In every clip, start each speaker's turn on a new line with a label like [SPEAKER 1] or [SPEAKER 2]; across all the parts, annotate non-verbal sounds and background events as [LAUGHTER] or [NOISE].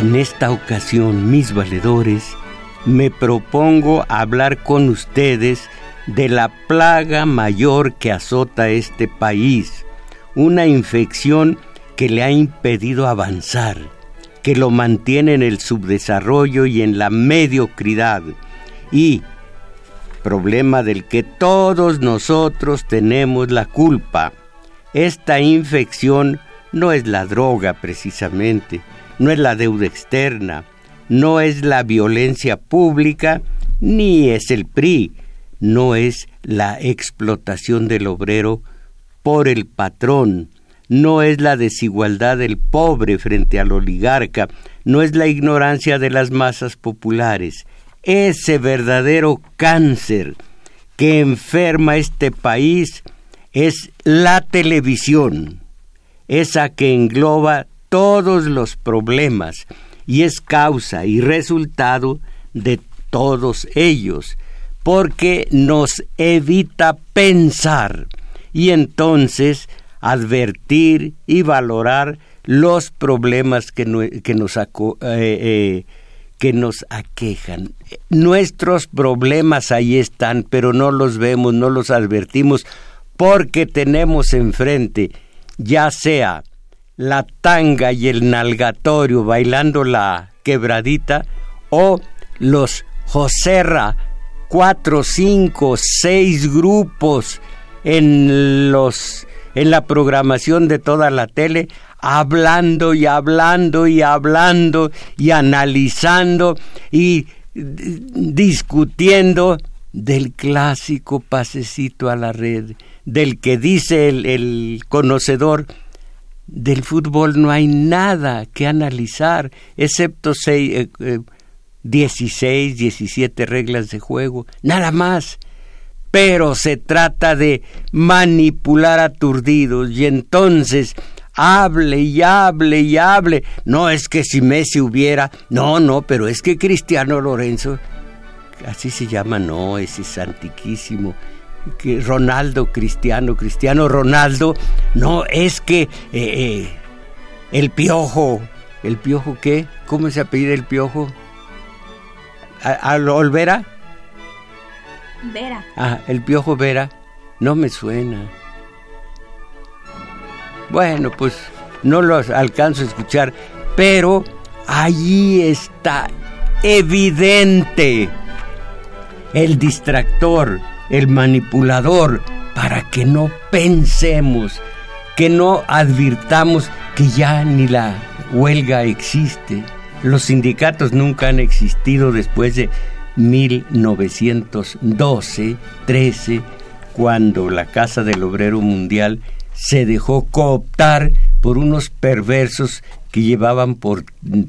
[SPEAKER 1] En esta ocasión, mis valedores, me propongo hablar con ustedes de la plaga mayor que azota este país, una infección que le ha impedido avanzar, que lo mantiene en el subdesarrollo y en la mediocridad, y problema del que todos nosotros tenemos la culpa. Esta infección no es la droga precisamente, no es la deuda externa, no es la violencia pública, ni es el PRI, no es la explotación del obrero por el patrón, no es la desigualdad del pobre frente al oligarca, no es la ignorancia de las masas populares. Ese verdadero cáncer que enferma este país es la televisión, esa que engloba todos los problemas y es causa y resultado de todos ellos, porque nos evita pensar y entonces advertir y valorar los problemas que, nos, eh, eh, que nos aquejan. Nuestros problemas ahí están, pero no los vemos, no los advertimos, porque tenemos enfrente, ya sea la tanga y el nalgatorio bailando la quebradita o los Joserra, cuatro, cinco, seis grupos en los en la programación de toda la tele hablando y hablando y hablando y analizando y discutiendo del clásico pasecito a la red, del que dice el, el conocedor, del fútbol no hay nada que analizar, excepto seis, 16, 17 reglas de juego, nada más. Pero se trata de manipular aturdidos y entonces hable y hable y hable. No es que si Messi hubiera, no, no, pero es que Cristiano Lorenzo, así se llama, no, ese es antiquísimo que Ronaldo Cristiano, Cristiano Ronaldo, no es que eh, eh, el piojo, ¿el piojo qué? ¿Cómo se apellida el piojo? ¿A, Olvera?
[SPEAKER 2] Vera.
[SPEAKER 1] Ah, el piojo Vera, no me suena. Bueno, pues no los alcanzo a escuchar, pero allí está evidente el distractor el manipulador, para que no pensemos, que no advirtamos que ya ni la huelga existe. Los sindicatos nunca han existido después de 1912, 13, cuando la Casa del Obrero Mundial se dejó cooptar por unos perversos que llevaban por,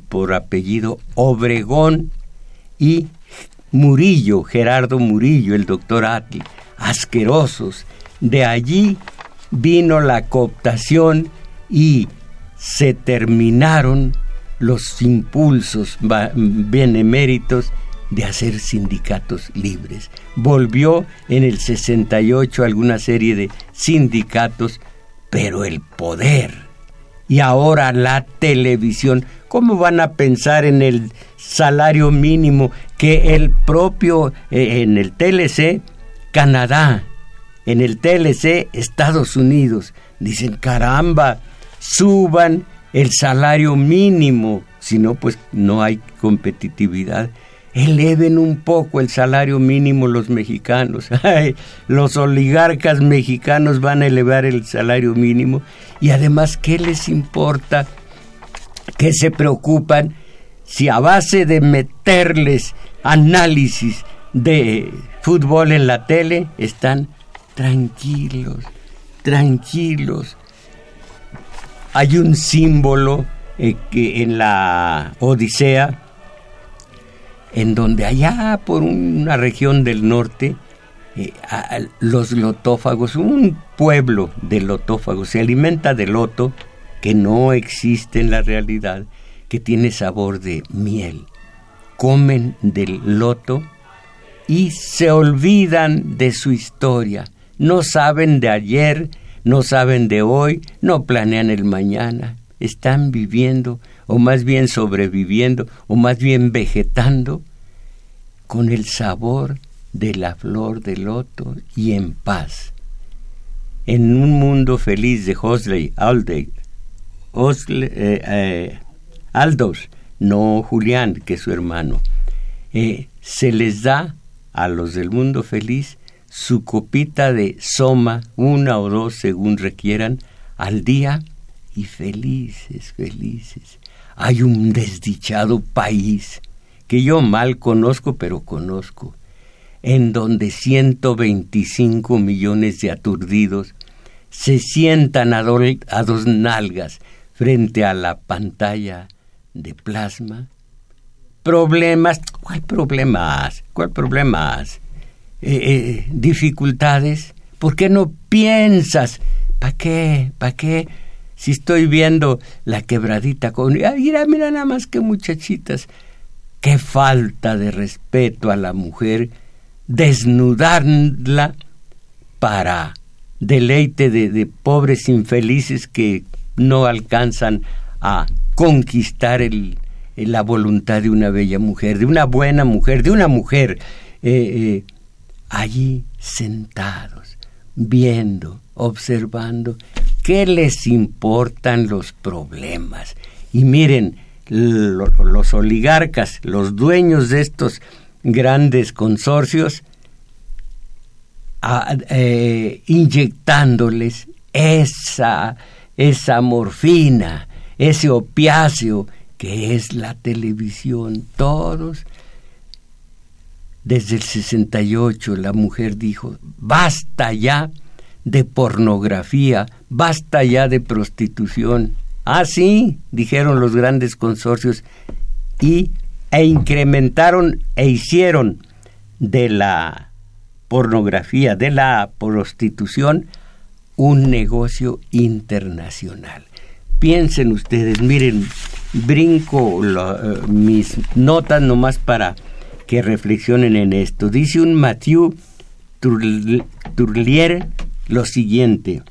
[SPEAKER 1] por apellido Obregón y Murillo, Gerardo Murillo, el doctor Atli, asquerosos. De allí vino la cooptación y se terminaron los impulsos beneméritos de hacer sindicatos libres. Volvió en el 68 alguna serie de sindicatos, pero el poder y ahora la televisión, ¿cómo van a pensar en el salario mínimo que el propio, eh, en el TLC, Canadá, en el TLC, Estados Unidos, dicen, caramba, suban el salario mínimo, si no, pues no hay competitividad. Eleven un poco el salario mínimo los mexicanos. [LAUGHS] los oligarcas mexicanos van a elevar el salario mínimo. Y además, ¿qué les importa? ¿Qué se preocupan si a base de meterles análisis de fútbol en la tele están tranquilos, tranquilos. Hay un símbolo eh, que en la Odisea, en donde allá por una región del norte, eh, los lotófagos, un pueblo de lotófagos se alimenta de loto que no existe en la realidad, que tiene sabor de miel. Comen del loto y se olvidan de su historia. No saben de ayer, no saben de hoy, no planean el mañana. Están viviendo, o más bien sobreviviendo, o más bien vegetando, con el sabor de la flor de loto y en paz. En un mundo feliz de Hosley, Alde, eh, eh, no Julián, que es su hermano, eh, se les da a los del mundo feliz su copita de soma, una o dos según requieran, al día y felices, felices. Hay un desdichado país que yo mal conozco, pero conozco, en donde 125 millones de aturdidos se sientan a, dos nalgas frente a la pantalla de plasma. Problemas, ¿cuál problemas? ¿Cuál problemas? Eh, eh, dificultades. ¿Por qué no piensas? ¿Para qué? ¿Para qué? Si estoy viendo la quebradita con... Mira, mira nada más que muchachitas. Qué falta de respeto a la mujer desnudarla para deleite de, pobres infelices que no alcanzan a conquistar el, la voluntad de una bella mujer, de una buena mujer, de una mujer eh, eh, allí sentados, viendo, observando, ¿qué les importan los problemas? Y miren, los oligarcas, los dueños de estos grandes consorcios eh, inyectándoles esa, esa morfina, ese opiáceo que es la televisión. Todos, desde el 68, la mujer dijo, basta ya de pornografía, basta ya de prostitución. Ah, sí, dijeron los grandes consorcios, y e incrementaron e hicieron de la pornografía, de la prostitución, un negocio internacional. Piensen ustedes, miren, brinco eh, mis notas nomás para que reflexionen en esto. Dice un Mathieu Turlier lo siguiente.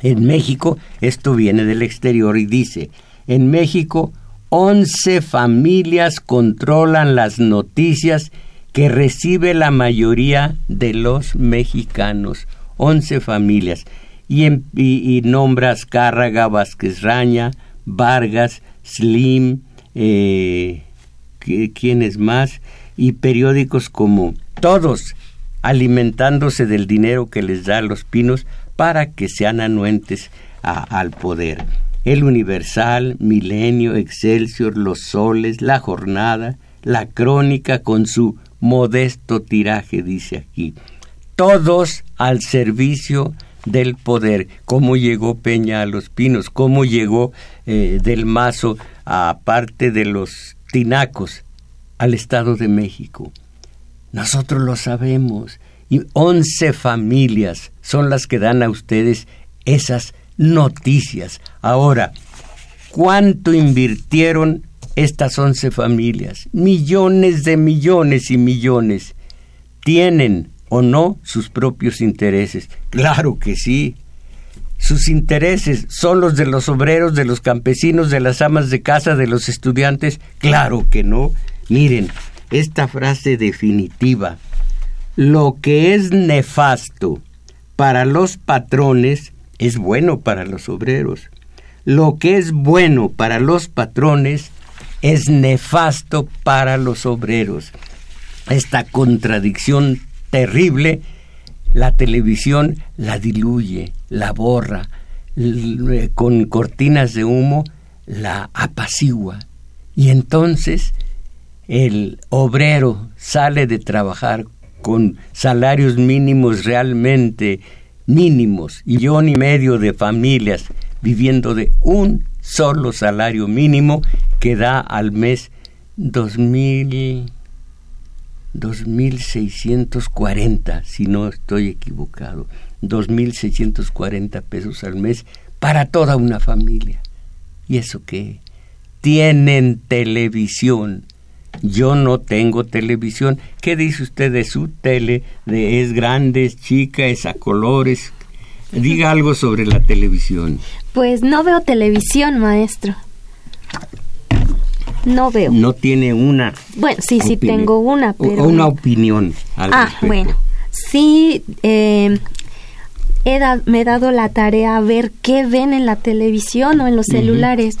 [SPEAKER 1] En México, esto viene del exterior y dice, en México 11 familias controlan las noticias que recibe la mayoría de los mexicanos. 11 familias. Y, y, nombras Cárraga, Vázquez Raña, Vargas, Slim, eh, ¿quiénes más? Y periódicos como todos alimentándose del dinero que les da los pinos para que sean anuentes al poder el Universal, Milenio, Excelsior, Los Soles, La Jornada, La Crónica con su modesto tiraje, dice aquí. Todos al servicio del poder. ¿Cómo llegó Peña a los Pinos? ¿Cómo llegó eh, del Mazo, aparte de los tinacos, al Estado de México? Nosotros lo sabemos. Y once familias son las que dan a ustedes esas noticias. Ahora, ¿cuánto invirtieron estas once familias? Millones de millones y millones. ¿Tienen o no sus propios intereses? Claro que sí. Sus intereses son los de los obreros, de los campesinos, de las amas de casa, de los estudiantes. Claro que no. Miren, esta frase definitiva. Lo que es nefasto para los patrones es bueno para los obreros. Lo que es bueno para los patrones es nefasto para los obreros. Esta contradicción terrible, la televisión la diluye, la borra, con cortinas de humo la apacigua. Y entonces el obrero sale de trabajar con salarios mínimos realmente mínimos y millón y medio de familias viviendo de un solo salario mínimo que da al mes dos mil 2.640, si no estoy equivocado, 2.640 pesos al mes para toda una familia. ¿Y eso qué? Tienen televisión. Yo no tengo televisión. ¿Qué dice usted de su tele? De es grande, es chica, es a colores. Diga algo sobre la televisión.
[SPEAKER 2] Pues no veo televisión, maestro. No veo.
[SPEAKER 1] No tiene una.
[SPEAKER 2] Bueno, sí, sí tengo una, pero.
[SPEAKER 1] Una opinión.
[SPEAKER 2] Al ah, bueno. Sí, eh, he me he dado la tarea a ver qué ven en la televisión o en los celulares.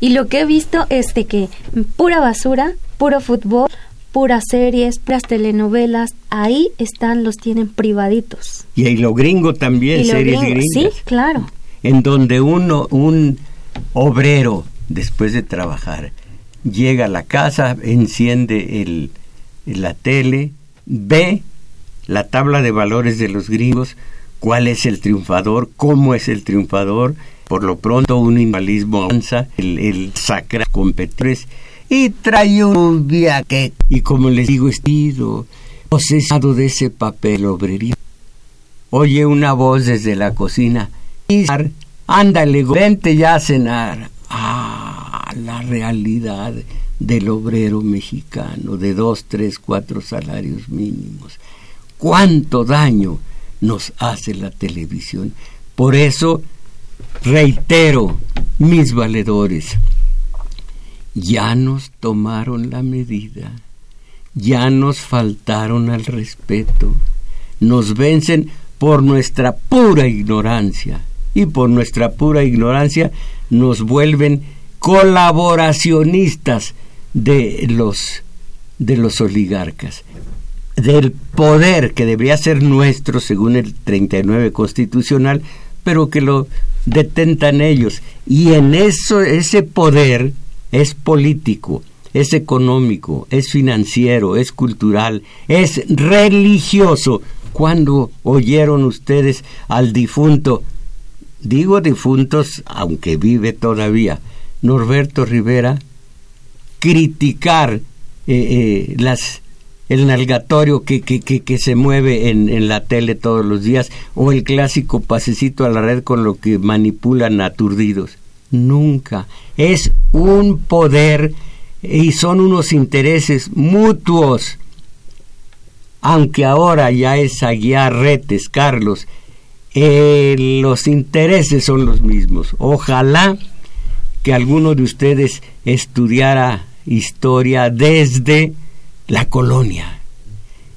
[SPEAKER 2] Y lo que he visto es de que pura basura, puro fútbol, puras series, puras telenovelas, ahí están, los tienen privaditos.
[SPEAKER 1] Y ahí lo gringo también, series gringas.
[SPEAKER 2] Sí, claro.
[SPEAKER 1] En donde uno, un obrero, después de trabajar, llega a la casa, enciende el, la tele, ve la tabla de valores de los gringos, cuál es el triunfador, cómo es el triunfador. Por lo pronto un invalismo avanza, el, el sacra competidores y trae un viaje. Y como les digo, estido, posesado de ese papel obrerío. Oye una voz desde la cocina. Ándale, vente ya a cenar. Ah, la realidad del obrero mexicano de dos, tres, cuatro salarios mínimos. ¿Cuánto daño nos hace la televisión? Por eso, reitero, mis valedores, ya nos tomaron la medida, ya nos faltaron al respeto, nos vencen por nuestra pura ignorancia y por nuestra pura ignorancia nos vuelven colaboracionistas de los de los oligarcas del poder que debería ser nuestro según el 39 constitucional, pero que lo detentan ellos y en eso ese poder es político, es económico, es financiero, es cultural, es religioso. Cuando oyeron ustedes al difunto digo difuntos, aunque vive todavía, Norberto Rivera, criticar eh, eh, el nalgatorio que, que, que, se mueve en, en, la tele todos los días o el clásico pasecito a la red con lo que manipulan aturdidos. Nunca. Es un poder y son unos intereses mutuos. Aunque ahora ya es Aguiar Retes, Carlos, eh, los intereses son los mismos. Ojalá que alguno de ustedes estudiara historia desde la colonia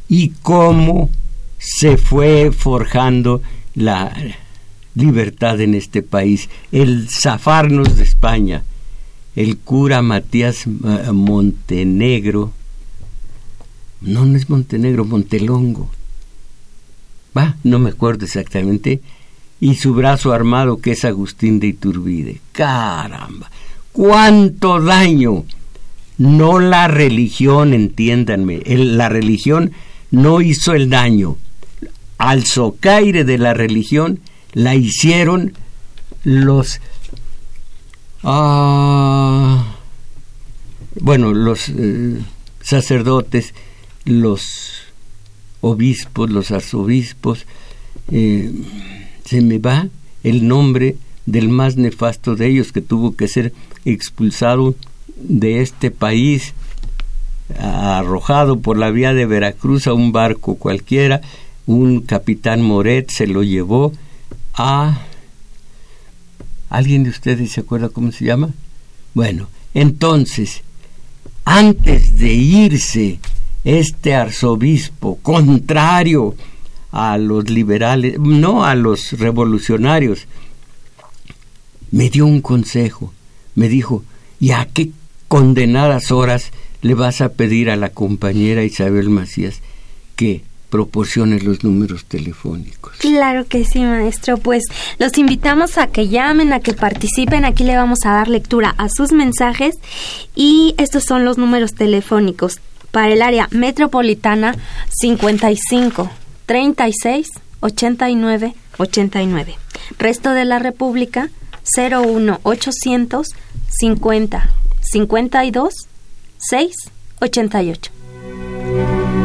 [SPEAKER 1] y cómo se fue forjando la libertad en este país, el zafarnos de España. El cura Matías eh, Montenegro, no, no es Montenegro, Montelongo, no me acuerdo exactamente, y su brazo armado que es Agustín de Iturbide. Caramba, cuánto daño. No la religión, entiéndanme, la religión no hizo el daño. Al socaire de la religión la hicieron los... Ah, bueno, los eh, sacerdotes, los obispos, los arzobispos, eh, se me va el nombre del más nefasto de ellos que tuvo que ser expulsado de este país, arrojado por la vía de Veracruz a un barco cualquiera, un capitán Moret se lo llevó a... ¿Alguien de ustedes se acuerda cómo se llama? Bueno, entonces, antes de irse este arzobispo, contrario a los liberales, no a los revolucionarios, me dio un consejo. Me dijo, ¿y a qué condenadas horas le vas a pedir a la compañera Isabel Macías que proporcione los números telefónicos.
[SPEAKER 2] Claro que sí, maestro. Pues los invitamos a que llamen, a que participen. Aquí le vamos a dar lectura a sus mensajes y estos son los números telefónicos para el área metropolitana 55 36 89 89. Resto de la República 01800 50 52 6 88.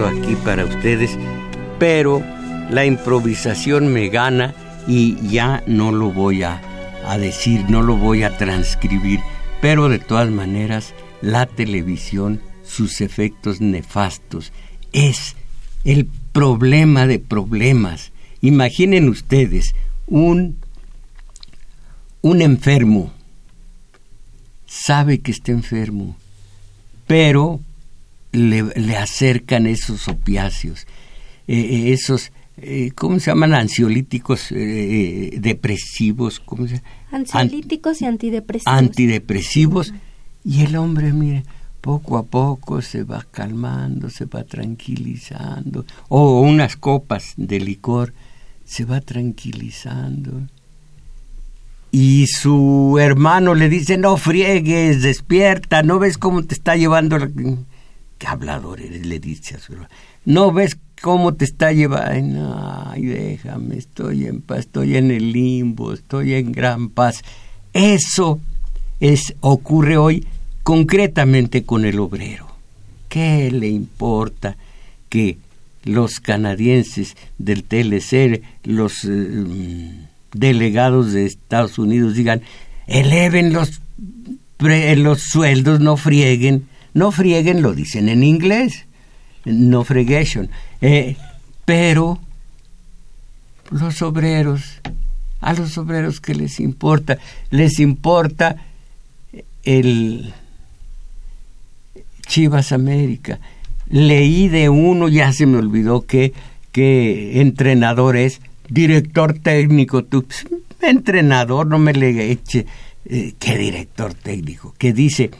[SPEAKER 1] Aquí para ustedes, pero la improvisación me gana y ya no lo voy a, decir, no lo voy a transcribir, pero de todas maneras la televisión, sus efectos nefastos, es el problema de problemas. Imaginen ustedes un, un enfermo, sabe que está enfermo, pero le, acercan esos opiáceos, eh, eh, esos eh, ¿cómo se llaman? Ansiolíticos eh, depresivos, ¿cómo se
[SPEAKER 2] Ansiolíticos y antidepresivos.
[SPEAKER 1] Antidepresivos. Y el hombre, mire, poco a poco se va calmando, se va tranquilizando. O unas copas de licor, se va tranquilizando. Y su hermano le dice, no friegues, despierta, ¿no ves cómo te está llevando? La... ¿Qué hablador? Le dice a su hermano. ¿No ves ¿Cómo te está llevando? Ay, déjame, estoy en paz, estoy en el limbo, estoy en gran paz. Eso es, ocurre hoy concretamente con el obrero. ¿Qué le importa que los canadienses del TLC, los eh, delegados de Estados Unidos digan, eleven los, los sueldos, no frieguen, no frieguen, lo dicen en inglés, no fregation. Eh, pero los obreros, a los obreros que les importa, les importa el Chivas América. Leí de uno, ya se me olvidó qué, qué entrenador es, director técnico, tú, pues, entrenador, no me le eche, eh, qué director técnico, que dice,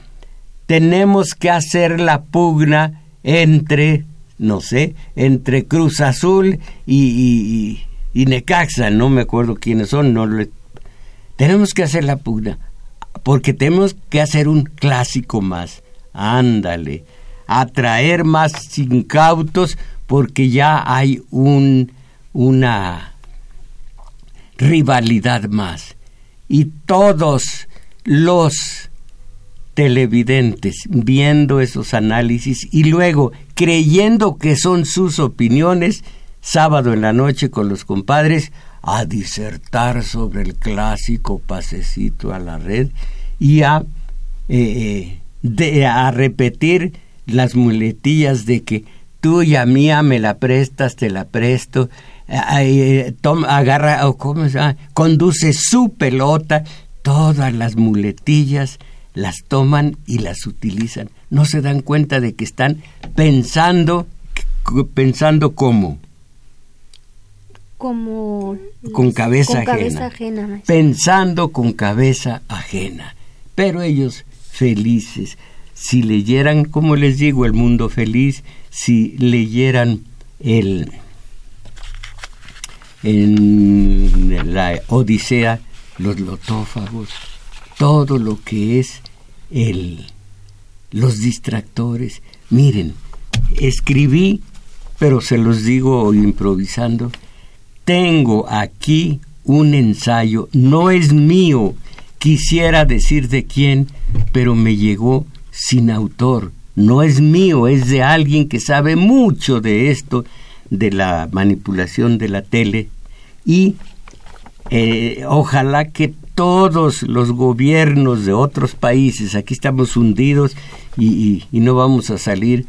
[SPEAKER 1] tenemos que hacer la pugna entre no sé, entre Cruz Azul y, Necaxa, no me acuerdo quiénes son, no tenemos que hacer la pugna, porque tenemos que hacer un clásico más, ándale, atraer más incautos, porque ya hay un, una rivalidad más. Y todos los televidentes viendo esos análisis y luego creyendo que son sus opiniones, sábado en la noche con los compadres, a disertar sobre el clásico pasecito a la red y a, eh, de, a repetir las muletillas de que tuya mía me la prestas, te la presto, eh, toma, agarra, o ¿cómo se llama? conduce su pelota, todas las muletillas las toman y las utilizan. No se dan cuenta de que están pensando, pensando cómo.
[SPEAKER 2] Como
[SPEAKER 1] con cabeza ajena. pensando con cabeza ajena. Pero ellos felices. Si leyeran, como les digo, el mundo feliz, si leyeran el en la Odisea, los lotófagos, todo lo que es el, los distractores. Miren, escribí, pero se los digo improvisando, tengo aquí un ensayo, no es mío, quisiera decir de quién, pero me llegó sin autor, no es mío, es de alguien que sabe mucho de esto, de la manipulación de la tele, y eh, ojalá que todos los gobiernos de otros países, aquí estamos hundidos y, no vamos a salir,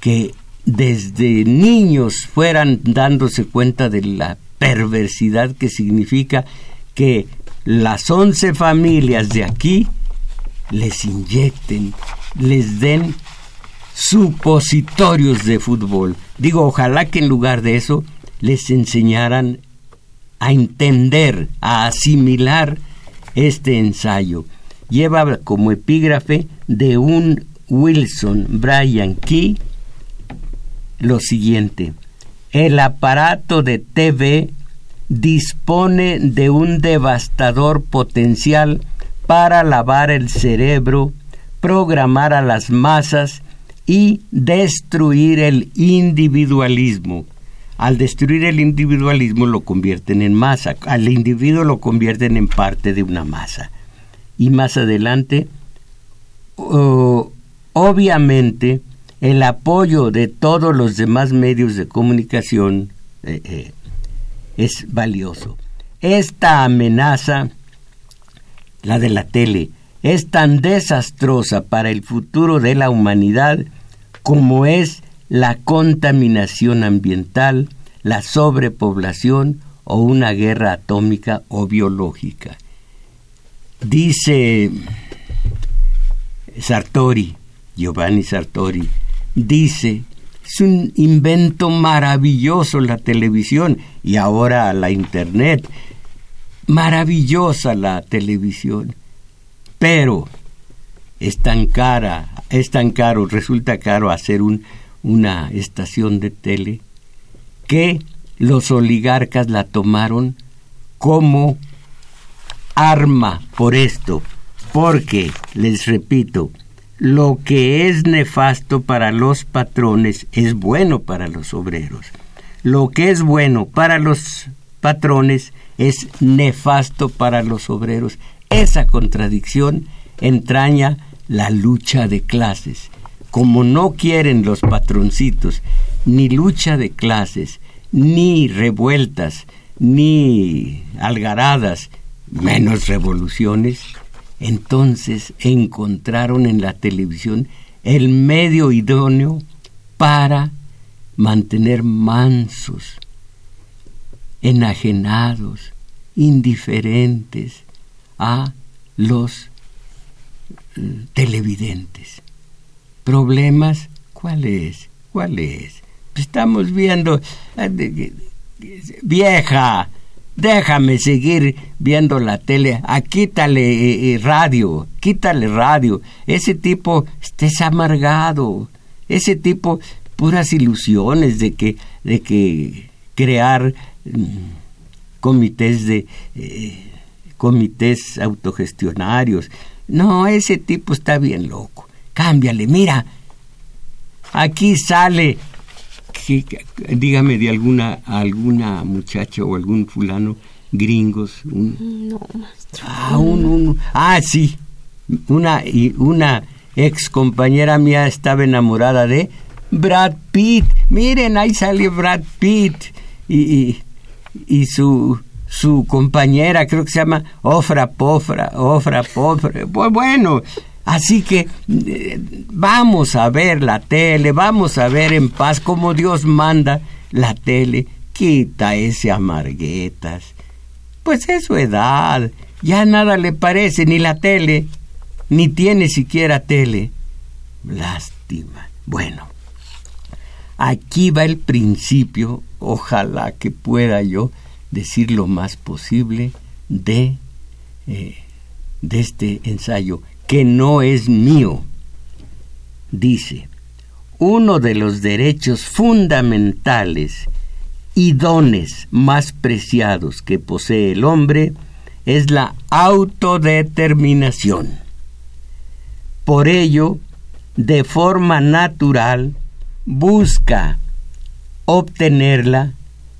[SPEAKER 1] que desde niños fueran dándose cuenta de la perversidad que significa que las once familias de aquí les inyecten, les den supositorios de fútbol. Digo, ojalá que en lugar de eso les enseñaran a entender, a asimilar este ensayo. Lleva como epígrafe de un Wilson Brian Key lo siguiente. El aparato de TV dispone de un devastador potencial para lavar el cerebro, programar a las masas y destruir el individualismo. Al destruir el individualismo lo convierten en masa, al individuo lo convierten en parte de una masa. Y más adelante, obviamente, el apoyo de todos los demás medios de comunicación eh, eh, es valioso. Esta amenaza, la de la tele, es tan desastrosa para el futuro de la humanidad como es la contaminación ambiental, la sobrepoblación o una guerra atómica o biológica. Dice Sartori, Giovanni Sartori, dice, es un invento maravilloso la televisión y ahora la internet. Maravillosa la televisión. Pero es tan cara, es tan caro, resulta caro hacer un, una estación de tele que los oligarcas la tomaron como arma por esto, porque, les repito, lo que es nefasto para los patrones es bueno para los obreros. Lo que es bueno para los patrones es nefasto para los obreros. Esa contradicción entraña la lucha de clases. Como no quieren los patroncitos ni lucha de clases, ni revueltas, ni algaradas, menos revoluciones, entonces encontraron en la televisión el medio idóneo para mantener mansos, enajenados, indiferentes a los eh, televidentes. ¿Problemas? ¿Cuál es? ¿Cuál es? Estamos viendo eh, vieja, déjame seguir viendo la tele, ah, quítale eh, eh, radio, quítale radio, ese tipo es amargado, ese tipo puras ilusiones de que, de que crear mm, comités de comités autogestionarios, no, ese tipo está bien loco, cámbiale, mira, aquí sale dígame de alguna alguna muchacha o algún fulano gringos.
[SPEAKER 2] no,
[SPEAKER 1] Ah, ah, sí. Una, y una ex compañera mía estaba enamorada de Brad Pitt. Miren, ahí sale Brad Pitt. Y, y, su, su compañera, creo que se llama Ofra Pofra, Ofra Pofra. Bueno, Así que eh, vamos a ver la tele, vamos a ver en paz como Dios manda la tele. Quita ese amarguetas. Pues es su edad. Ya nada le parece ni la tele, ni tiene siquiera tele. Lástima. Bueno, aquí va el principio, ojalá que pueda yo decir lo más posible de, eh, de este ensayo que no es mío. Dice, uno de los derechos fundamentales y dones más preciados que posee el hombre es la autodeterminación. Por ello, de forma natural, busca obtenerla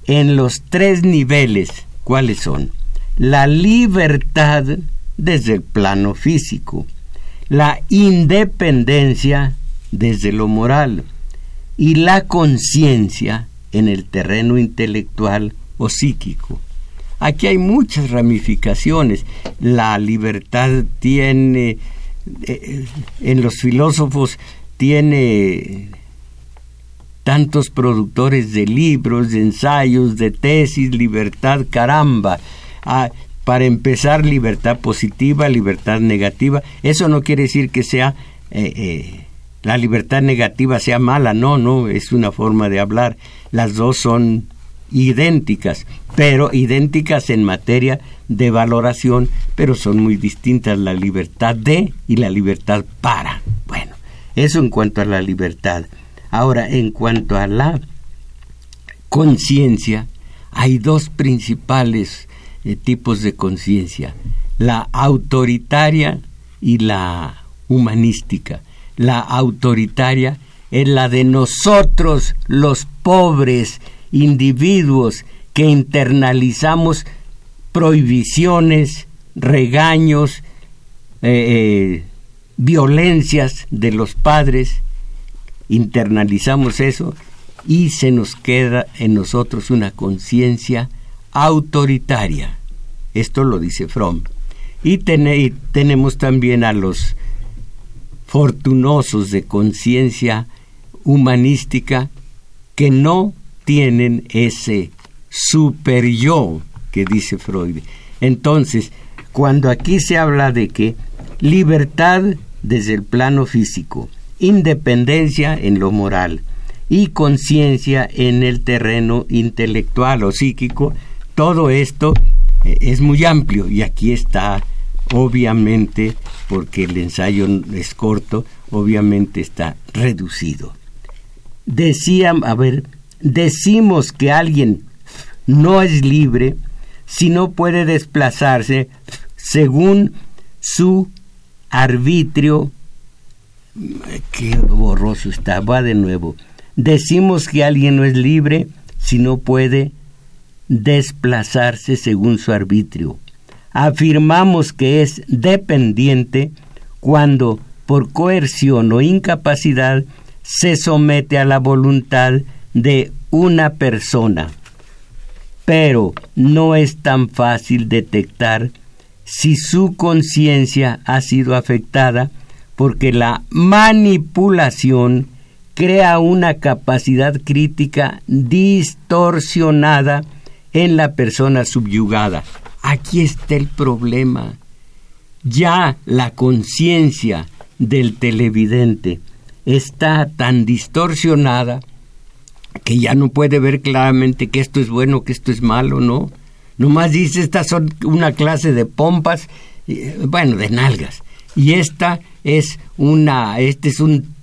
[SPEAKER 1] en los tres niveles. ¿Cuáles son? La libertad desde el plano físico, la independencia desde lo moral y la conciencia en el terreno intelectual o psíquico. Aquí hay muchas ramificaciones. La libertad tiene, eh, en los filósofos tiene tantos productores de libros, de ensayos, de tesis, libertad, caramba. Ah, para empezar, libertad positiva, libertad negativa. Eso no quiere decir que sea eh, eh, la libertad negativa sea mala, no, no, es una forma de hablar. Las dos son idénticas, pero idénticas en materia de valoración, pero son muy distintas la libertad de y la libertad para. Bueno, eso en cuanto a la libertad. Ahora, en cuanto a la conciencia, hay dos principales eh, tipos de conciencia, la autoritaria y la humanística. La autoritaria es la de nosotros, los pobres individuos, que internalizamos prohibiciones, regaños, eh, eh, violencias de los padres, internalizamos eso y se nos queda en nosotros una conciencia autoritaria. Esto lo dice Fromm. Y, tenemos también a los fortunosos de conciencia humanística que no tienen ese super yo que dice Freud. Entonces, cuando aquí se habla de que libertad desde el plano físico, independencia en lo moral y conciencia en el terreno intelectual o psíquico, todo esto eh, es muy amplio y aquí está obviamente, porque el ensayo es corto, obviamente está reducido. Decían, a ver, decimos que alguien no es libre si no puede desplazarse según su arbitrio. Qué borroso está, va de nuevo. Decimos que alguien no es libre si no puede desplazarse según su arbitrio. Afirmamos que es dependiente cuando por coerción o incapacidad se somete a la voluntad de una persona. Pero no es tan fácil detectar si su conciencia ha sido afectada porque la manipulación crea una capacidad crítica distorsionada en la persona subyugada. Aquí está el problema. Ya la conciencia del televidente está tan distorsionada que ya no puede ver claramente que esto es bueno, que esto es malo, ¿no? Nomás dice, estas son una clase de pompas, bueno, de nalgas. Y esta es una, este es un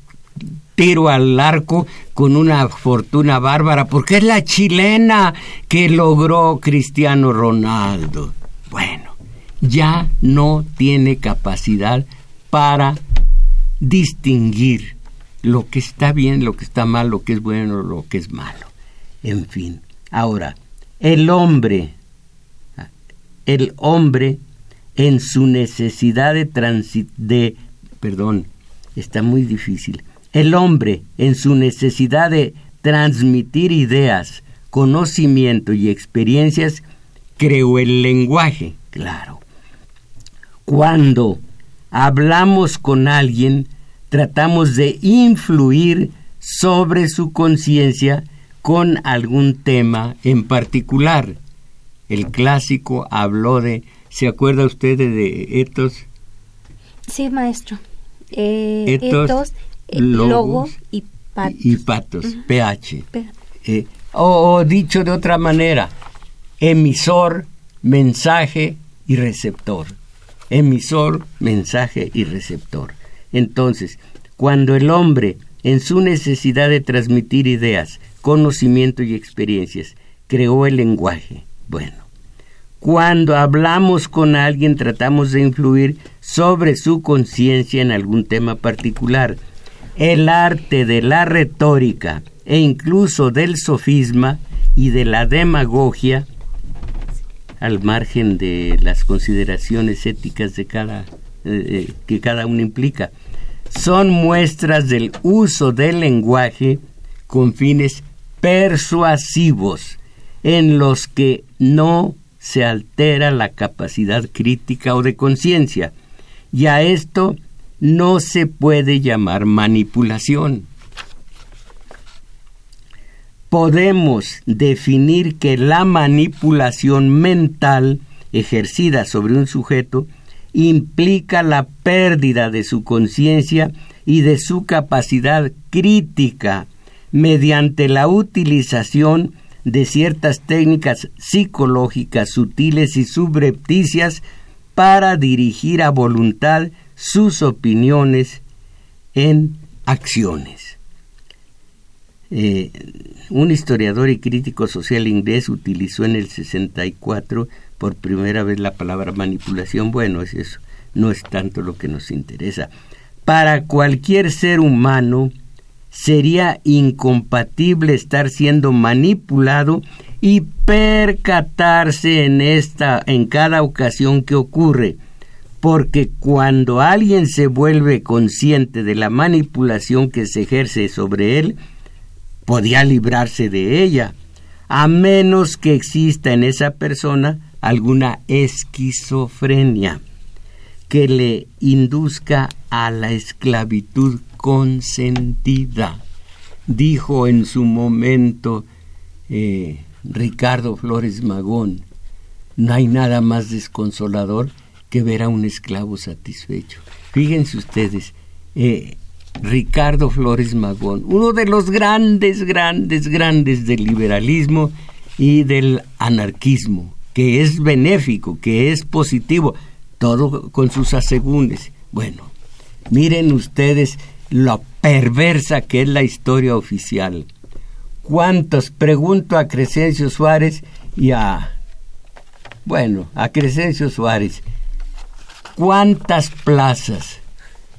[SPEAKER 1] tiro al arco con una fortuna bárbara, porque es la chilena que logró Cristiano Ronaldo. Bueno, ya no tiene capacidad para distinguir lo que está bien, lo que está mal, lo que es bueno, lo que es malo. En fin, ahora, el hombre, el hombre en su necesidad de transit, de, perdón, está muy difícil, el hombre, en su necesidad de transmitir ideas, conocimiento y experiencias, creó el lenguaje, claro. Cuando hablamos con alguien, tratamos de influir sobre su conciencia con algún tema en particular. El clásico habló de, ¿se acuerda usted de etos?
[SPEAKER 2] Sí, maestro. Eh, etos logos, y patos.
[SPEAKER 1] Y patos, pH. Eh, o, dicho de otra manera, emisor, mensaje y receptor. Emisor, mensaje y receptor. Entonces, cuando el hombre, en su necesidad de transmitir ideas, conocimiento y experiencias, creó el lenguaje, bueno, cuando hablamos con alguien tratamos de influir sobre su conciencia en algún tema particular el arte de la retórica e incluso del sofisma y de la demagogia, al margen de las consideraciones éticas de cada, eh, eh, que cada uno implica, son muestras del uso del lenguaje con fines persuasivos en los que no se altera la capacidad crítica o de conciencia. Y a esto no se puede llamar manipulación. Podemos definir que la manipulación mental ejercida sobre un sujeto implica la pérdida de su conciencia y de su capacidad crítica mediante la utilización de ciertas técnicas psicológicas sutiles y subrepticias para dirigir a voluntad sus opiniones en acciones. eh, un historiador y crítico social inglés utilizó en el 64 por primera vez la palabra manipulación. Bueno, es eso, no es tanto lo que nos interesa. Para cualquier ser humano sería incompatible estar siendo manipulado y percatarse en esta en cada ocasión que ocurre porque cuando alguien se vuelve consciente de la manipulación que se ejerce sobre él, podía librarse de ella, a menos que exista en esa persona alguna esquizofrenia que le induzca a la esclavitud consentida. Dijo en su momento eh, Ricardo Flores Magón, no hay nada más desconsolador que ver a un esclavo satisfecho. Fíjense ustedes, eh, Ricardo Flores Magón, uno de los grandes, grandes, grandes del liberalismo y del anarquismo, que es benéfico, que es positivo, todo con sus asegúnes. Bueno, miren ustedes lo perversa que es la historia oficial. ¿Cuántos? Pregunto a Crescencio Suárez y a... Bueno, a Crescencio Suárez cuántas plazas,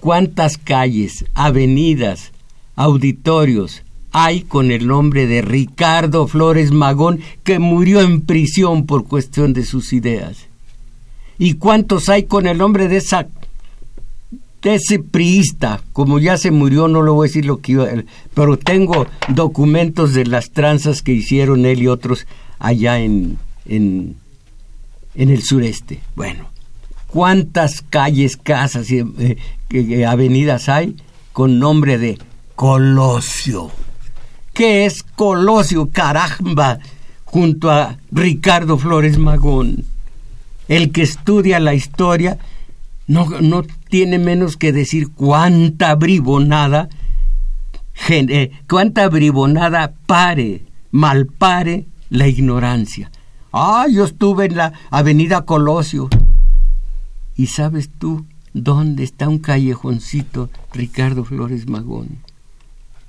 [SPEAKER 1] cuántas calles, avenidas, auditorios hay con el nombre de Ricardo Flores Magón que murió en prisión por cuestión de sus ideas. ¿Y cuántos hay con el nombre de esa de ese priista, como ya se murió, no lo voy a decir lo que iba, pero tengo documentos de las tranzas que hicieron él y otros allá en, en, en el sureste. Bueno, cuántas calles, casas y eh, avenidas hay con nombre de Colosio. ¿Qué es Colosio, caramba? Junto a Ricardo Flores Magón. El que estudia la historia no, no tiene menos que decir cuánta bribonada, eh, cuánta bribonada pare, malpare la ignorancia. Ah, yo estuve en la avenida Colosio. ¿Y sabes tú dónde está un callejoncito Ricardo Flores Magón?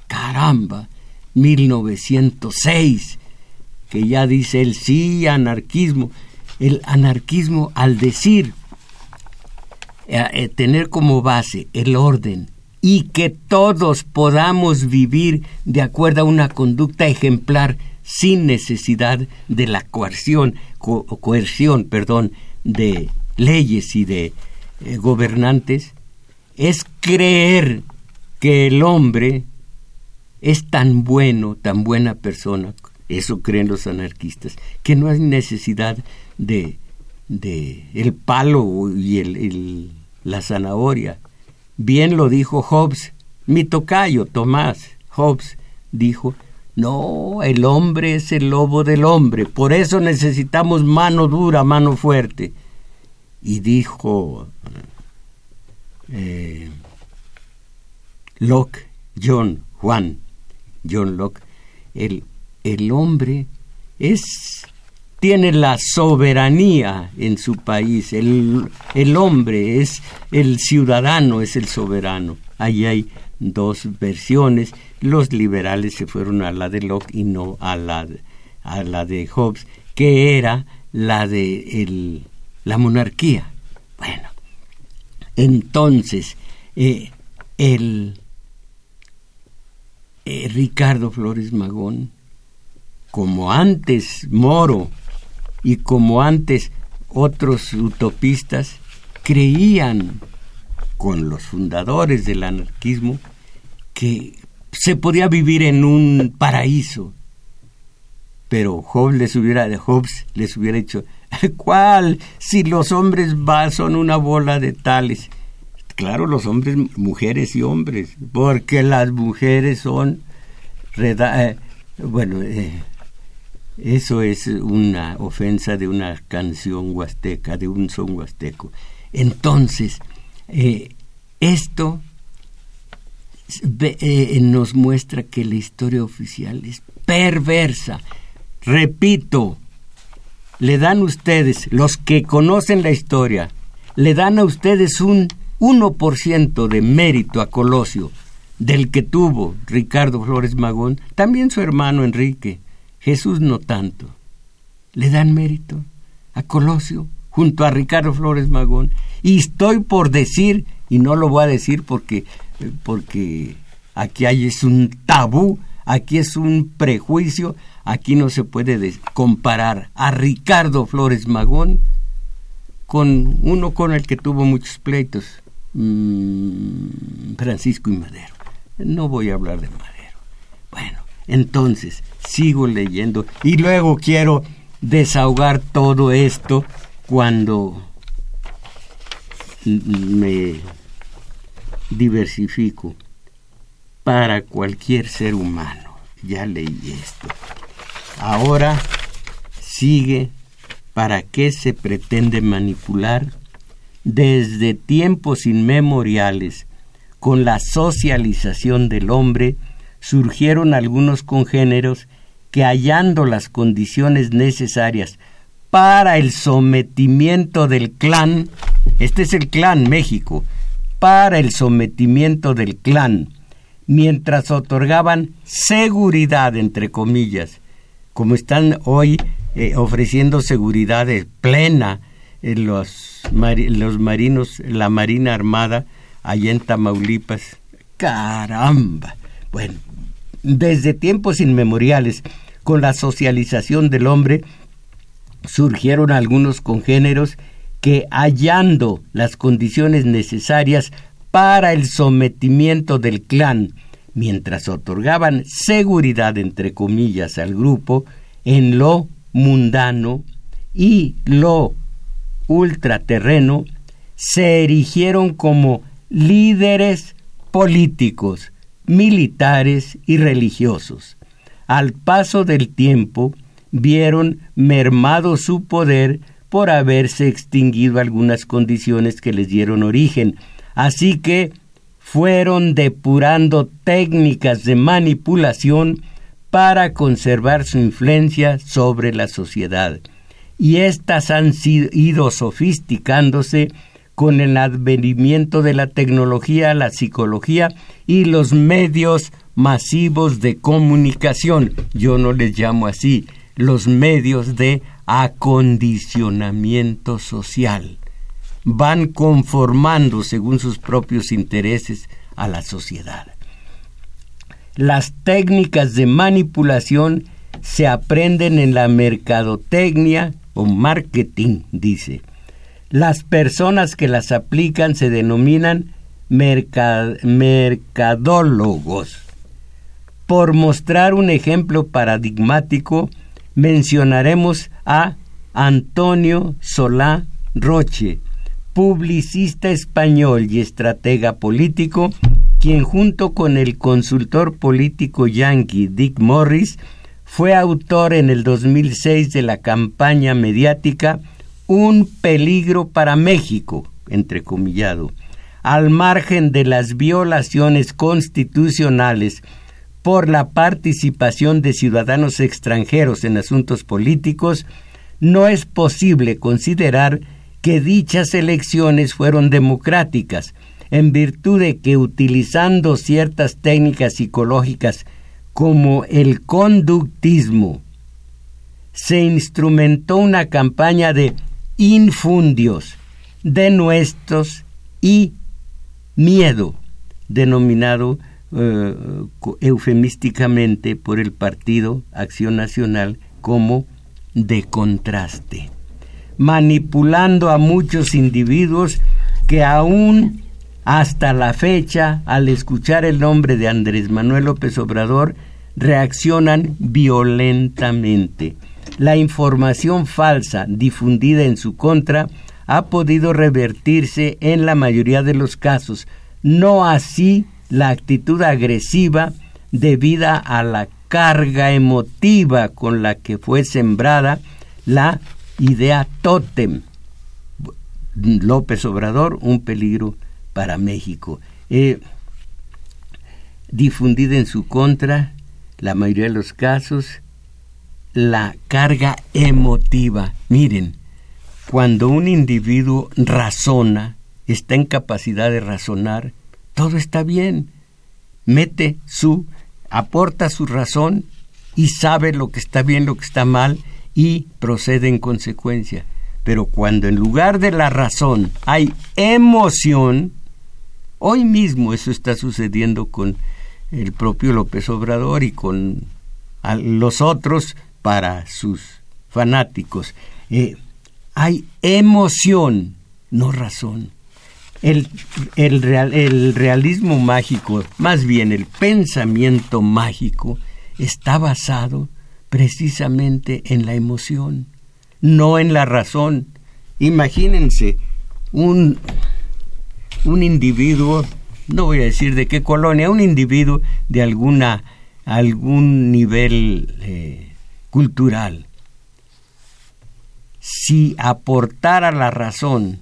[SPEAKER 1] Caramba, 1906, que ya dice el sí, anarquismo. El anarquismo al decir, eh, eh, tener como base el orden y que todos podamos vivir de acuerdo a una conducta ejemplar sin necesidad de la coerción, coerción, perdón, de leyes y de eh, gobernantes es creer que el hombre es tan bueno, tan buena persona, eso creen los anarquistas, que no hay necesidad de, de el palo y el, la zanahoria. Bien lo dijo Hobbes, mi tocayo Tomás Hobbes dijo, no, el hombre es el lobo del hombre, por eso necesitamos mano dura, mano fuerte y dijo eh, Locke, John, Juan, John Locke, el, el hombre es tiene la soberanía en su país, el, el, hombre es el ciudadano, es el soberano. Ahí hay dos versiones, los liberales se fueron a la de Locke y no a la, a la de Hobbes, que era la de el, la monarquía. Bueno, entonces, eh, el eh, Ricardo Flores Magón, como antes Moro y como antes otros utopistas, creían con los fundadores del anarquismo que se podía vivir en un paraíso. Pero Hobbes les hubiera, Hobbes les hubiera dicho, [LAUGHS] ¿Cuál? Si los hombres son una bola de tales. Claro, los hombres, mujeres y hombres, porque las mujeres son... Eh, bueno, eh, eso es una ofensa de una canción huasteca, de un son huasteco. Entonces, eh, esto nos muestra que la historia oficial es perversa. Repito, le dan ustedes, los que conocen la historia, le dan a ustedes un 1% de mérito a Colosio, del que tuvo Ricardo Flores Magón, también su hermano Enrique, Jesús no tanto. Le dan mérito a Colosio junto a Ricardo Flores Magón. Y estoy por decir, y no lo voy a decir porque, porque aquí hay es un tabú, aquí es un prejuicio, aquí no se puede comparar a Ricardo Flores Magón con uno con el que tuvo muchos pleitos, mm, Francisco y Madero. No voy a hablar de Madero. Bueno, entonces, sigo leyendo y luego quiero desahogar todo esto cuando me diversifico para cualquier ser humano. Ya leí esto. Ahora sigue para qué se pretende manipular desde tiempos inmemoriales. Con la socialización del hombre surgieron algunos congéneros que hallando las condiciones necesarias para el sometimiento del clan, este es el clan México, para el sometimiento del clan, mientras otorgaban seguridad, entre comillas, como están hoy eh, ofreciendo seguridad plena en los, los marinos, la Marina Armada, allá en Tamaulipas. Caramba. Bueno, desde tiempos inmemoriales, con la socialización del hombre, surgieron algunos congéneros que, hallando las condiciones necesarias para el sometimiento del clan, mientras otorgaban seguridad, entre comillas, al grupo, en lo mundano y lo ultraterreno, se erigieron como líderes políticos, militares y religiosos. Al paso del tiempo, vieron mermado su poder por haberse extinguido algunas condiciones que les dieron origen. Así que fueron depurando técnicas de manipulación para conservar su influencia sobre la sociedad. Y éstas han ido sofisticándose con el advenimiento de la tecnología, la psicología y los medios masivos de comunicación. Yo no les llamo así, los medios de acondicionamiento social. Van conformando según sus propios intereses a la sociedad. Las técnicas de manipulación se aprenden en la mercadotecnia o marketing, dice las personas que las aplican se denominan mercadólogos. Por mostrar un ejemplo paradigmático, mencionaremos a Antonio Solá Roche, publicista español y estratega político, quien junto con el consultor político yankee Dick Morris fue autor en el 2006 de la campaña mediática un peligro para México, entrecomillado, al margen de las violaciones constitucionales por la participación de ciudadanos extranjeros en asuntos políticos, no es posible considerar que dichas elecciones fueron democráticas, en virtud de que utilizando ciertas técnicas psicológicas como el conductismo, se instrumentó una campaña de infundios de nuestros y miedo, denominado eh, eufemísticamente por el Partido Acción Nacional como de contraste, manipulando a muchos individuos que aún hasta la fecha, al escuchar el nombre de Andrés Manuel López Obrador, reaccionan violentamente. La información falsa difundida en su contra ha podido revertirse en la mayoría de los casos, no así la actitud agresiva debida a la carga emotiva con la que fue sembrada la idea tótem. López Obrador, un peligro para México. Eh, difundida en su contra, la mayoría de los casos, la carga emotiva. Miren, cuando un individuo razona, está en capacidad de razonar, todo está bien. mete su, aporta su razón y sabe lo que está bien, lo que está mal y procede en consecuencia. Pero cuando en lugar de la razón hay emoción, hoy mismo eso está sucediendo con el propio López Obrador y con los otros para sus fanáticos. Eh, hay emoción, no razón. El, el, el realismo mágico, más bien el pensamiento mágico, está basado precisamente en la emoción, no en la razón. Imagínense un, un individuo, no voy a decir de qué colonia, un individuo de alguna algún nivel eh, cultural. Si aportara la razón,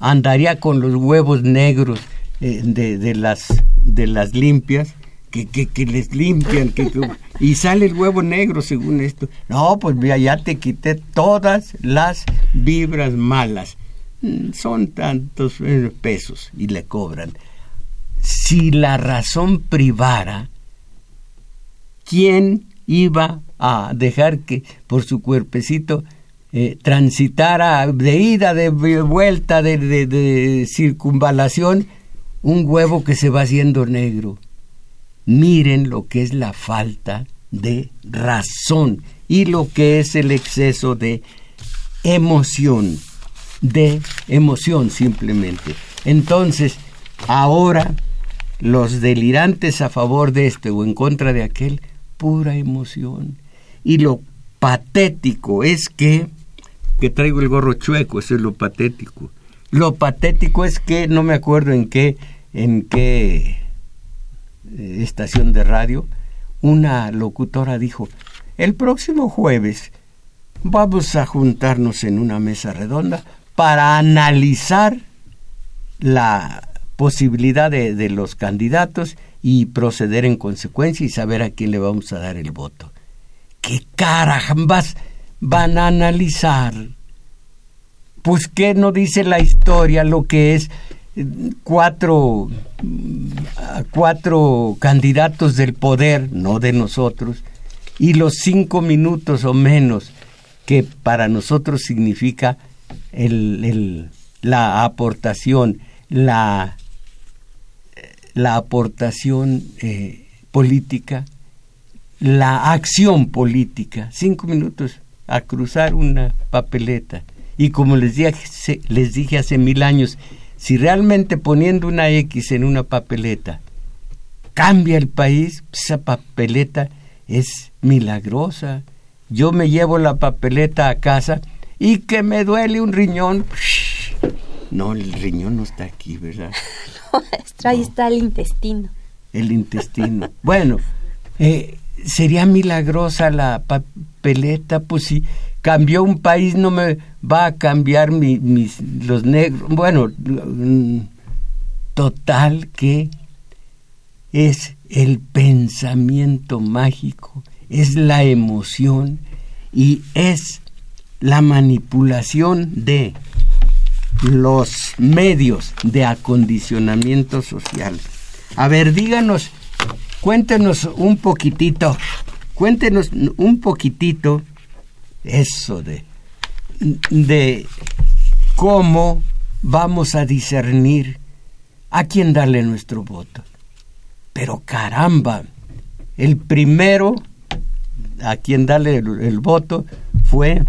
[SPEAKER 1] andaría con los huevos negros eh, de, de, las, de las limpias que, les limpian, que, y sale el huevo negro según esto. No, pues ya te quité todas las vibras malas. Mm, son tantos eh, pesos y le cobran. Si la razón privara, ¿quién iba a dejar que por su cuerpecito eh, transitara de ida, de vuelta, de circunvalación, un huevo que se va haciendo negro? Miren lo que es la falta de razón y lo que es el exceso de emoción, de emoción simplemente. Entonces, ahora los delirantes a favor de este o en contra de aquel, pura emoción. Y lo patético es que, que traigo el gorro chueco, eso es lo patético. Lo patético es que no me acuerdo en qué, en qué eh, estación de radio, una locutora dijo, el próximo jueves vamos a juntarnos en una mesa redonda para analizar la posibilidad de, los candidatos y proceder en consecuencia y saber a quién le vamos a dar el voto. ¿Qué carambas van a analizar? Pues qué no dice la historia lo que es cuatro, cuatro candidatos del poder, no de nosotros, y los cinco minutos o menos que para nosotros significa la aportación, la, la aportación eh, política, la acción política, cinco minutos a cruzar una papeleta. Y como les dije, les dije hace mil años, si realmente poniendo una X en una papeleta cambia el país, esa papeleta es milagrosa. Yo me llevo la papeleta a casa y que me duele un riñón. No, el riñón no está aquí, ¿verdad? [LAUGHS]
[SPEAKER 2] no, ahí está el intestino.
[SPEAKER 1] El intestino. bueno, eh, sería milagrosa la papeleta, pues si cambió un país, no me va a cambiar mis, los negros. Bueno, total que es el pensamiento mágico, es la emoción y es la manipulación de los medios de acondicionamiento social. A ver, díganos, cuéntenos un poquitito, cuéntenos un poquitito eso de, de cómo vamos a discernir a quién darle nuestro voto. Pero caramba, el primero a quien darle el, voto fue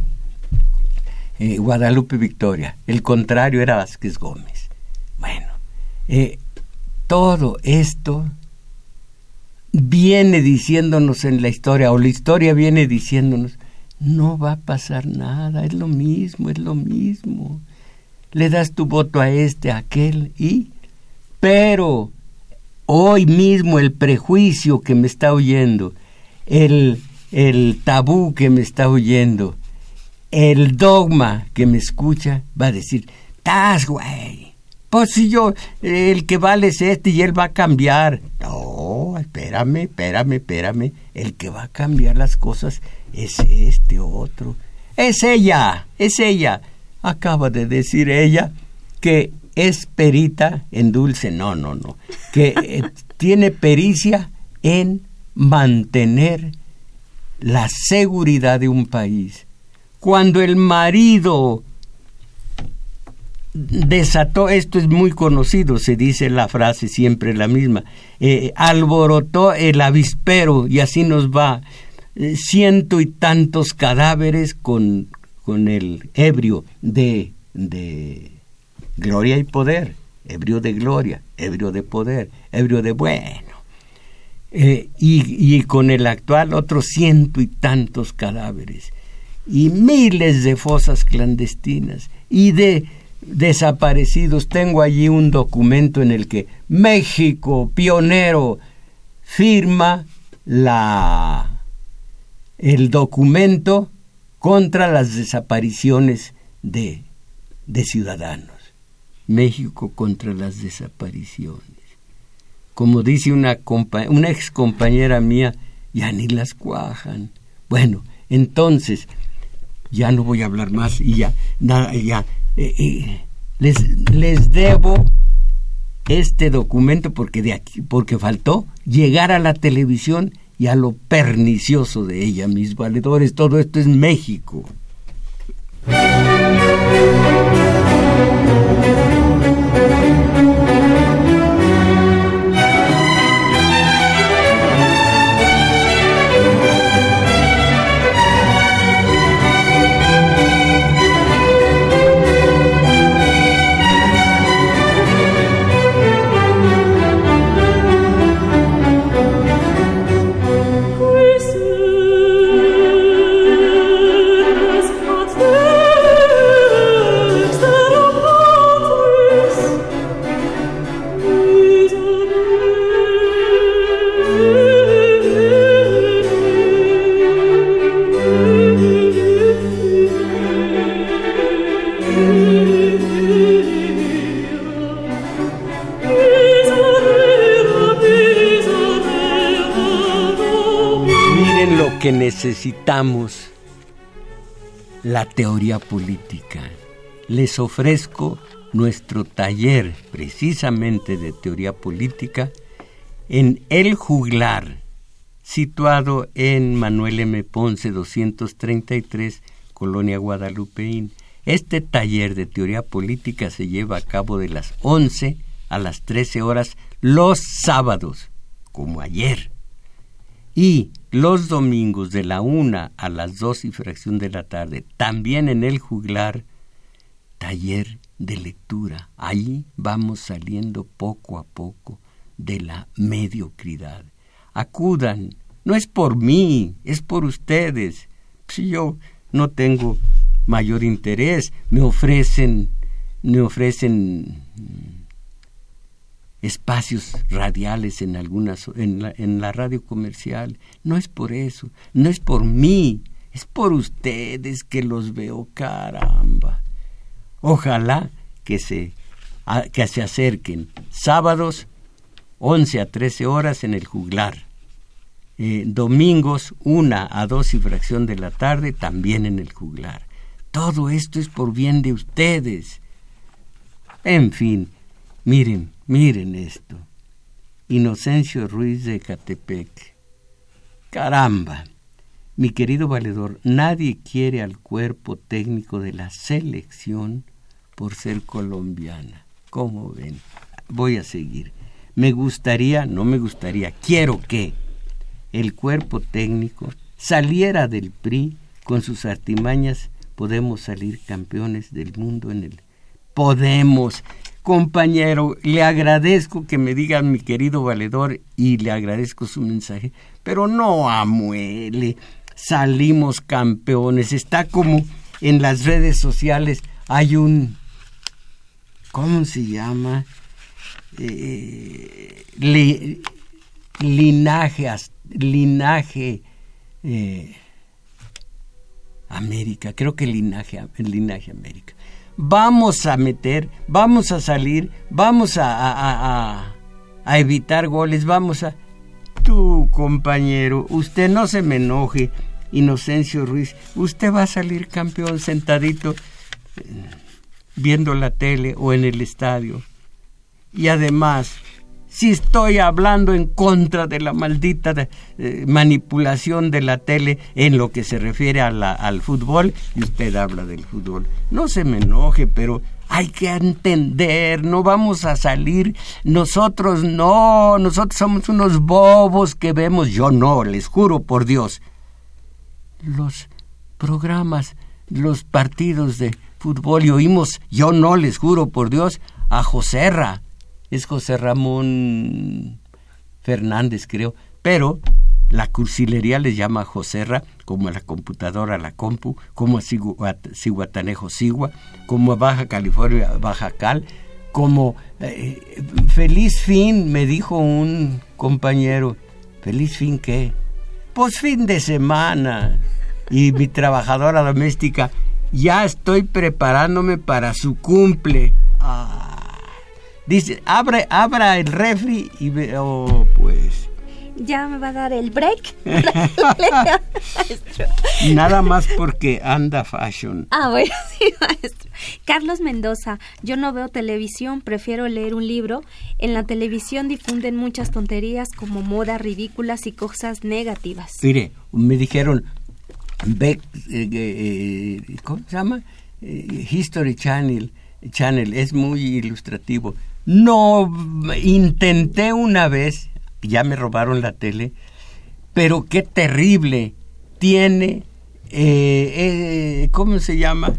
[SPEAKER 1] eh, Guadalupe Victoria. El contrario era Vázquez Gómez. Bueno, eh, todo esto viene diciéndonos en la historia, o la historia viene diciéndonos no va a pasar nada, es lo mismo, es lo mismo. Le das tu voto a este, a aquel y... Pero hoy mismo el prejuicio que me está oyendo, el, el tabú que me está oyendo, el dogma que me escucha, va a decir, ¡tas, güey! Pues si yo, el que vale es este y él va a cambiar. No, espérame, espérame, espérame. El que va a cambiar las cosas es este otro. Es ella, es ella. Acaba de decir ella que es perita en dulce, no, no, no, que eh, [LAUGHS] tiene pericia en mantener la seguridad de un país. Cuando el marido desató, esto es muy conocido, se dice la frase siempre la misma, eh, alborotó el avispero y así nos va, eh, ciento y tantos cadáveres con, con el ebrio de, de gloria y poder, ebrio de gloria, ebrio de poder, ebrio de bueno. Eh, y, y con el actual otros ciento y tantos cadáveres y miles de fosas clandestinas y de desaparecidos. Tengo allí un documento en el que México, pionero, firma la el documento contra las desapariciones de, de ciudadanos. México contra las desapariciones. Como dice una, una ex compañera mía, ya ni las cuajan. Bueno, entonces, ya no voy a hablar más y ya, ya eh, eh, les, les debo este documento porque de aquí, porque faltó llegar a la televisión y a lo pernicioso de ella, mis valedores. Todo esto es México. Necesitamos la teoría política. Les ofrezco nuestro taller precisamente de teoría política en El Juglar, situado en Manuel M. Ponce 233, Colonia Guadalupeín. Este taller de teoría política se lleva a cabo de las 11 a las 13 horas los sábados, como ayer. Y los domingos de la una a las dos y fracción de la tarde, también en el juglar, taller de lectura. Ahí vamos saliendo poco a poco de la mediocridad. Acudan, no es por mí, es por ustedes. Si yo no tengo mayor interés, me ofrecen, me ofrecen espacios radiales en algunas en la, en la radio comercial. No es por eso, no es por mí, es por ustedes que los veo, caramba. Ojalá que se que se acerquen sábados 11 a 13 horas en el juglar. Eh, domingos 1 a 2 y fracción de la tarde también en el juglar. Todo esto es por bien de ustedes. En fin, miren, Miren esto. Inocencio Ruiz de Catepec. Caramba. Mi querido valedor, nadie quiere al cuerpo técnico de la selección por ser colombiana. ¿Cómo ven? Voy a seguir. Me gustaría, no me gustaría, quiero que el cuerpo técnico saliera del PRI con sus artimañas. Podemos salir campeones del mundo en el... Podemos compañero, le agradezco que me diga mi querido valedor y le agradezco su mensaje, pero no amuele, salimos campeones, está como en las redes sociales, hay un, ¿cómo se llama? Eh, linaje, linaje eh, América, creo que linaje, linaje América vamos a meter, vamos a salir, vamos a, a, evitar goles, vamos a... Tú, compañero, usted no se me enoje, Inocencio Ruiz, usted va a salir campeón sentadito. viendo la tele o en el estadio. Y además, si estoy hablando en contra de la maldita eh, manipulación de la tele en lo que se refiere al fútbol, y usted habla del fútbol, no se me enoje, pero hay que entender, no vamos a salir, nosotros no, nosotros somos unos bobos que vemos, yo no, les juro por Dios, los programas, los partidos de fútbol y oímos, yo no, les juro por Dios, a Joserra, es José Ramón Fernández, creo, pero la cursilería les llama Joserra, como a la computadora la compu, como a Cihuatanejo Sigua, como a Baja California Baja Cal, como eh, feliz fin, me dijo un compañero, feliz fin qué, pues fin de semana. Y mi trabajadora doméstica, ya estoy preparándome para su cumple. Ah, Dice, abre, abra el refri y ve, oh, pues.
[SPEAKER 2] Ya me va a dar el break. [LAUGHS]
[SPEAKER 1] Nada más porque anda fashion.
[SPEAKER 2] Ah, bueno, [LAUGHS] sí, maestro. Carlos Mendoza, yo no veo televisión, prefiero leer un libro. En la televisión difunden muchas tonterías como modas ridículas y cosas negativas.
[SPEAKER 1] Mire, me dijeron, ve, eh, eh, ¿cómo se llama? Eh, History Channel, Channel, es muy ilustrativo no, intenté una vez, ya me robaron la tele, pero qué terrible. Tiene, eh, eh, ¿cómo se llama?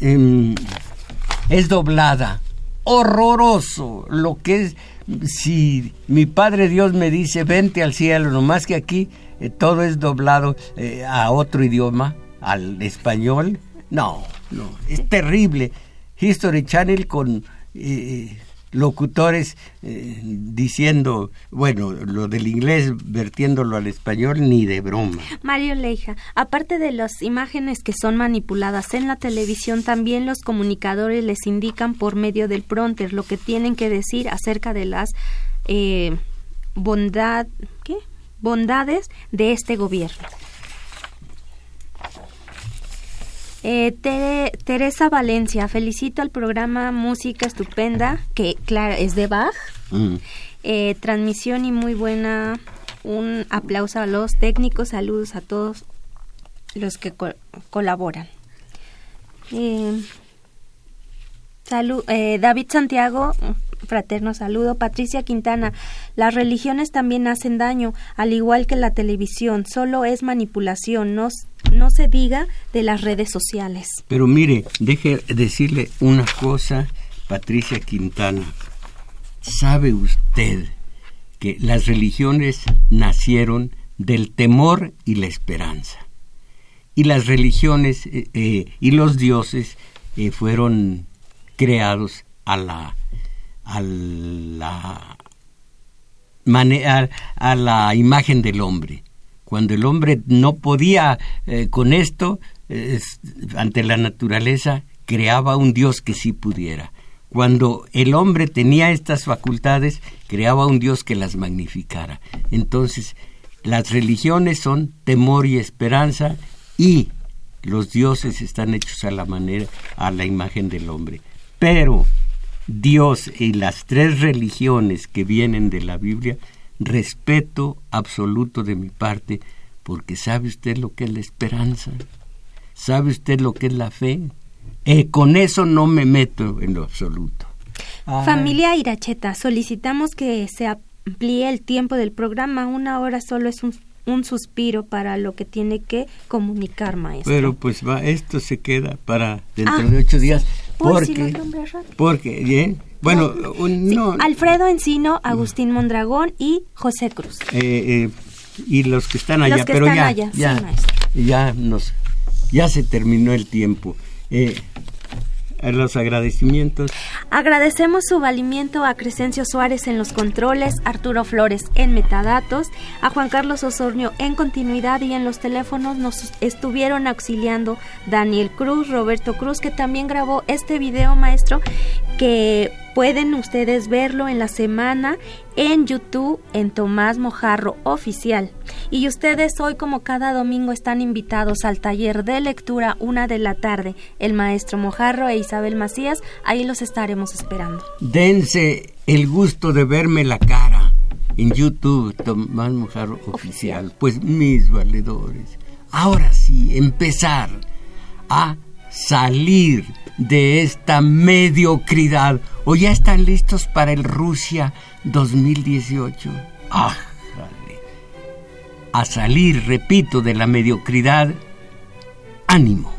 [SPEAKER 1] Em, es doblada. Horroroso. Lo que es, si mi Padre Dios me dice, vente al cielo, nomás que aquí eh, todo es doblado a otro idioma, al español. No, no, es terrible. History Channel con locutores eh, diciendo, bueno, lo del inglés vertiéndolo al español, ni de broma.
[SPEAKER 2] Mario Leija, aparte de las imágenes que son manipuladas en la televisión, también los comunicadores les indican por medio del pronter lo que tienen que decir acerca de las eh, bondad, ¿qué? bondades de este gobierno. Eh, Teresa Valencia, felicito al programa Música Estupenda, que claro, es de Bach. Mm. Eh, transmisión y muy buena. Un aplauso a los técnicos, saludos a todos los que colaboran. Eh, salud, eh, David Santiago, fraterno saludo. Patricia Quintana, las religiones también hacen daño, al igual que la televisión, solo es manipulación, no, no se diga de las redes sociales.
[SPEAKER 1] Pero mire, deje decirle una cosa, Patricia Quintana. ¿Sabe usted que las religiones nacieron del temor y la esperanza? Y las religiones eh, eh, y los dioses eh, fueron creados a la a la, a, la imagen del hombre. Cuando el hombre no podía eh, con esto, ante la naturaleza, creaba un Dios que sí pudiera. Cuando el hombre tenía estas facultades, creaba un Dios que las magnificara. Entonces, las religiones son temor y esperanza y los dioses están hechos a la manera, a la imagen del hombre. Pero Dios y las tres religiones que vienen de la Biblia, respeto absoluto de mi parte, porque sabe usted lo que es la esperanza, sabe usted lo que es la fe. Eh, con eso no me meto en lo absoluto.
[SPEAKER 2] Familia Iracheta, solicitamos que se amplíe el tiempo del programa. Una hora solo es un, un suspiro para lo que tiene que comunicar, maestro.
[SPEAKER 1] Pero pues va, esto se queda para dentro ah, de ocho días. Porque, porque, bien, bueno, no,
[SPEAKER 2] Alfredo Encino, Agustín Mondragón y José Cruz.
[SPEAKER 1] Eh, eh, y los que están allá, pero ya, ya, ya nos, ya se terminó el tiempo. Eh, los agradecimientos.
[SPEAKER 2] Agradecemos su valimiento a Crescencio Suárez en los controles, Arturo Flores en metadatos, a Juan Carlos Osornio en continuidad y en los teléfonos nos estuvieron auxiliando Daniel Cruz, Roberto Cruz, que también grabó este video maestro que pueden ustedes verlo en la semana en YouTube en Tomás Mojarro Oficial. Y ustedes hoy como cada domingo están invitados al taller de lectura una de la tarde. El maestro Mojarro e Isabel Macías, ahí los estaremos esperando.
[SPEAKER 1] Dense el gusto de verme la cara en YouTube Tomás Mojarro Oficial. Pues mis valedores, ahora sí, empezar a salir de esta mediocridad o ya están listos para el Rusia 2018. ¡Ájale! A salir, repito, de la mediocridad. Ánimo.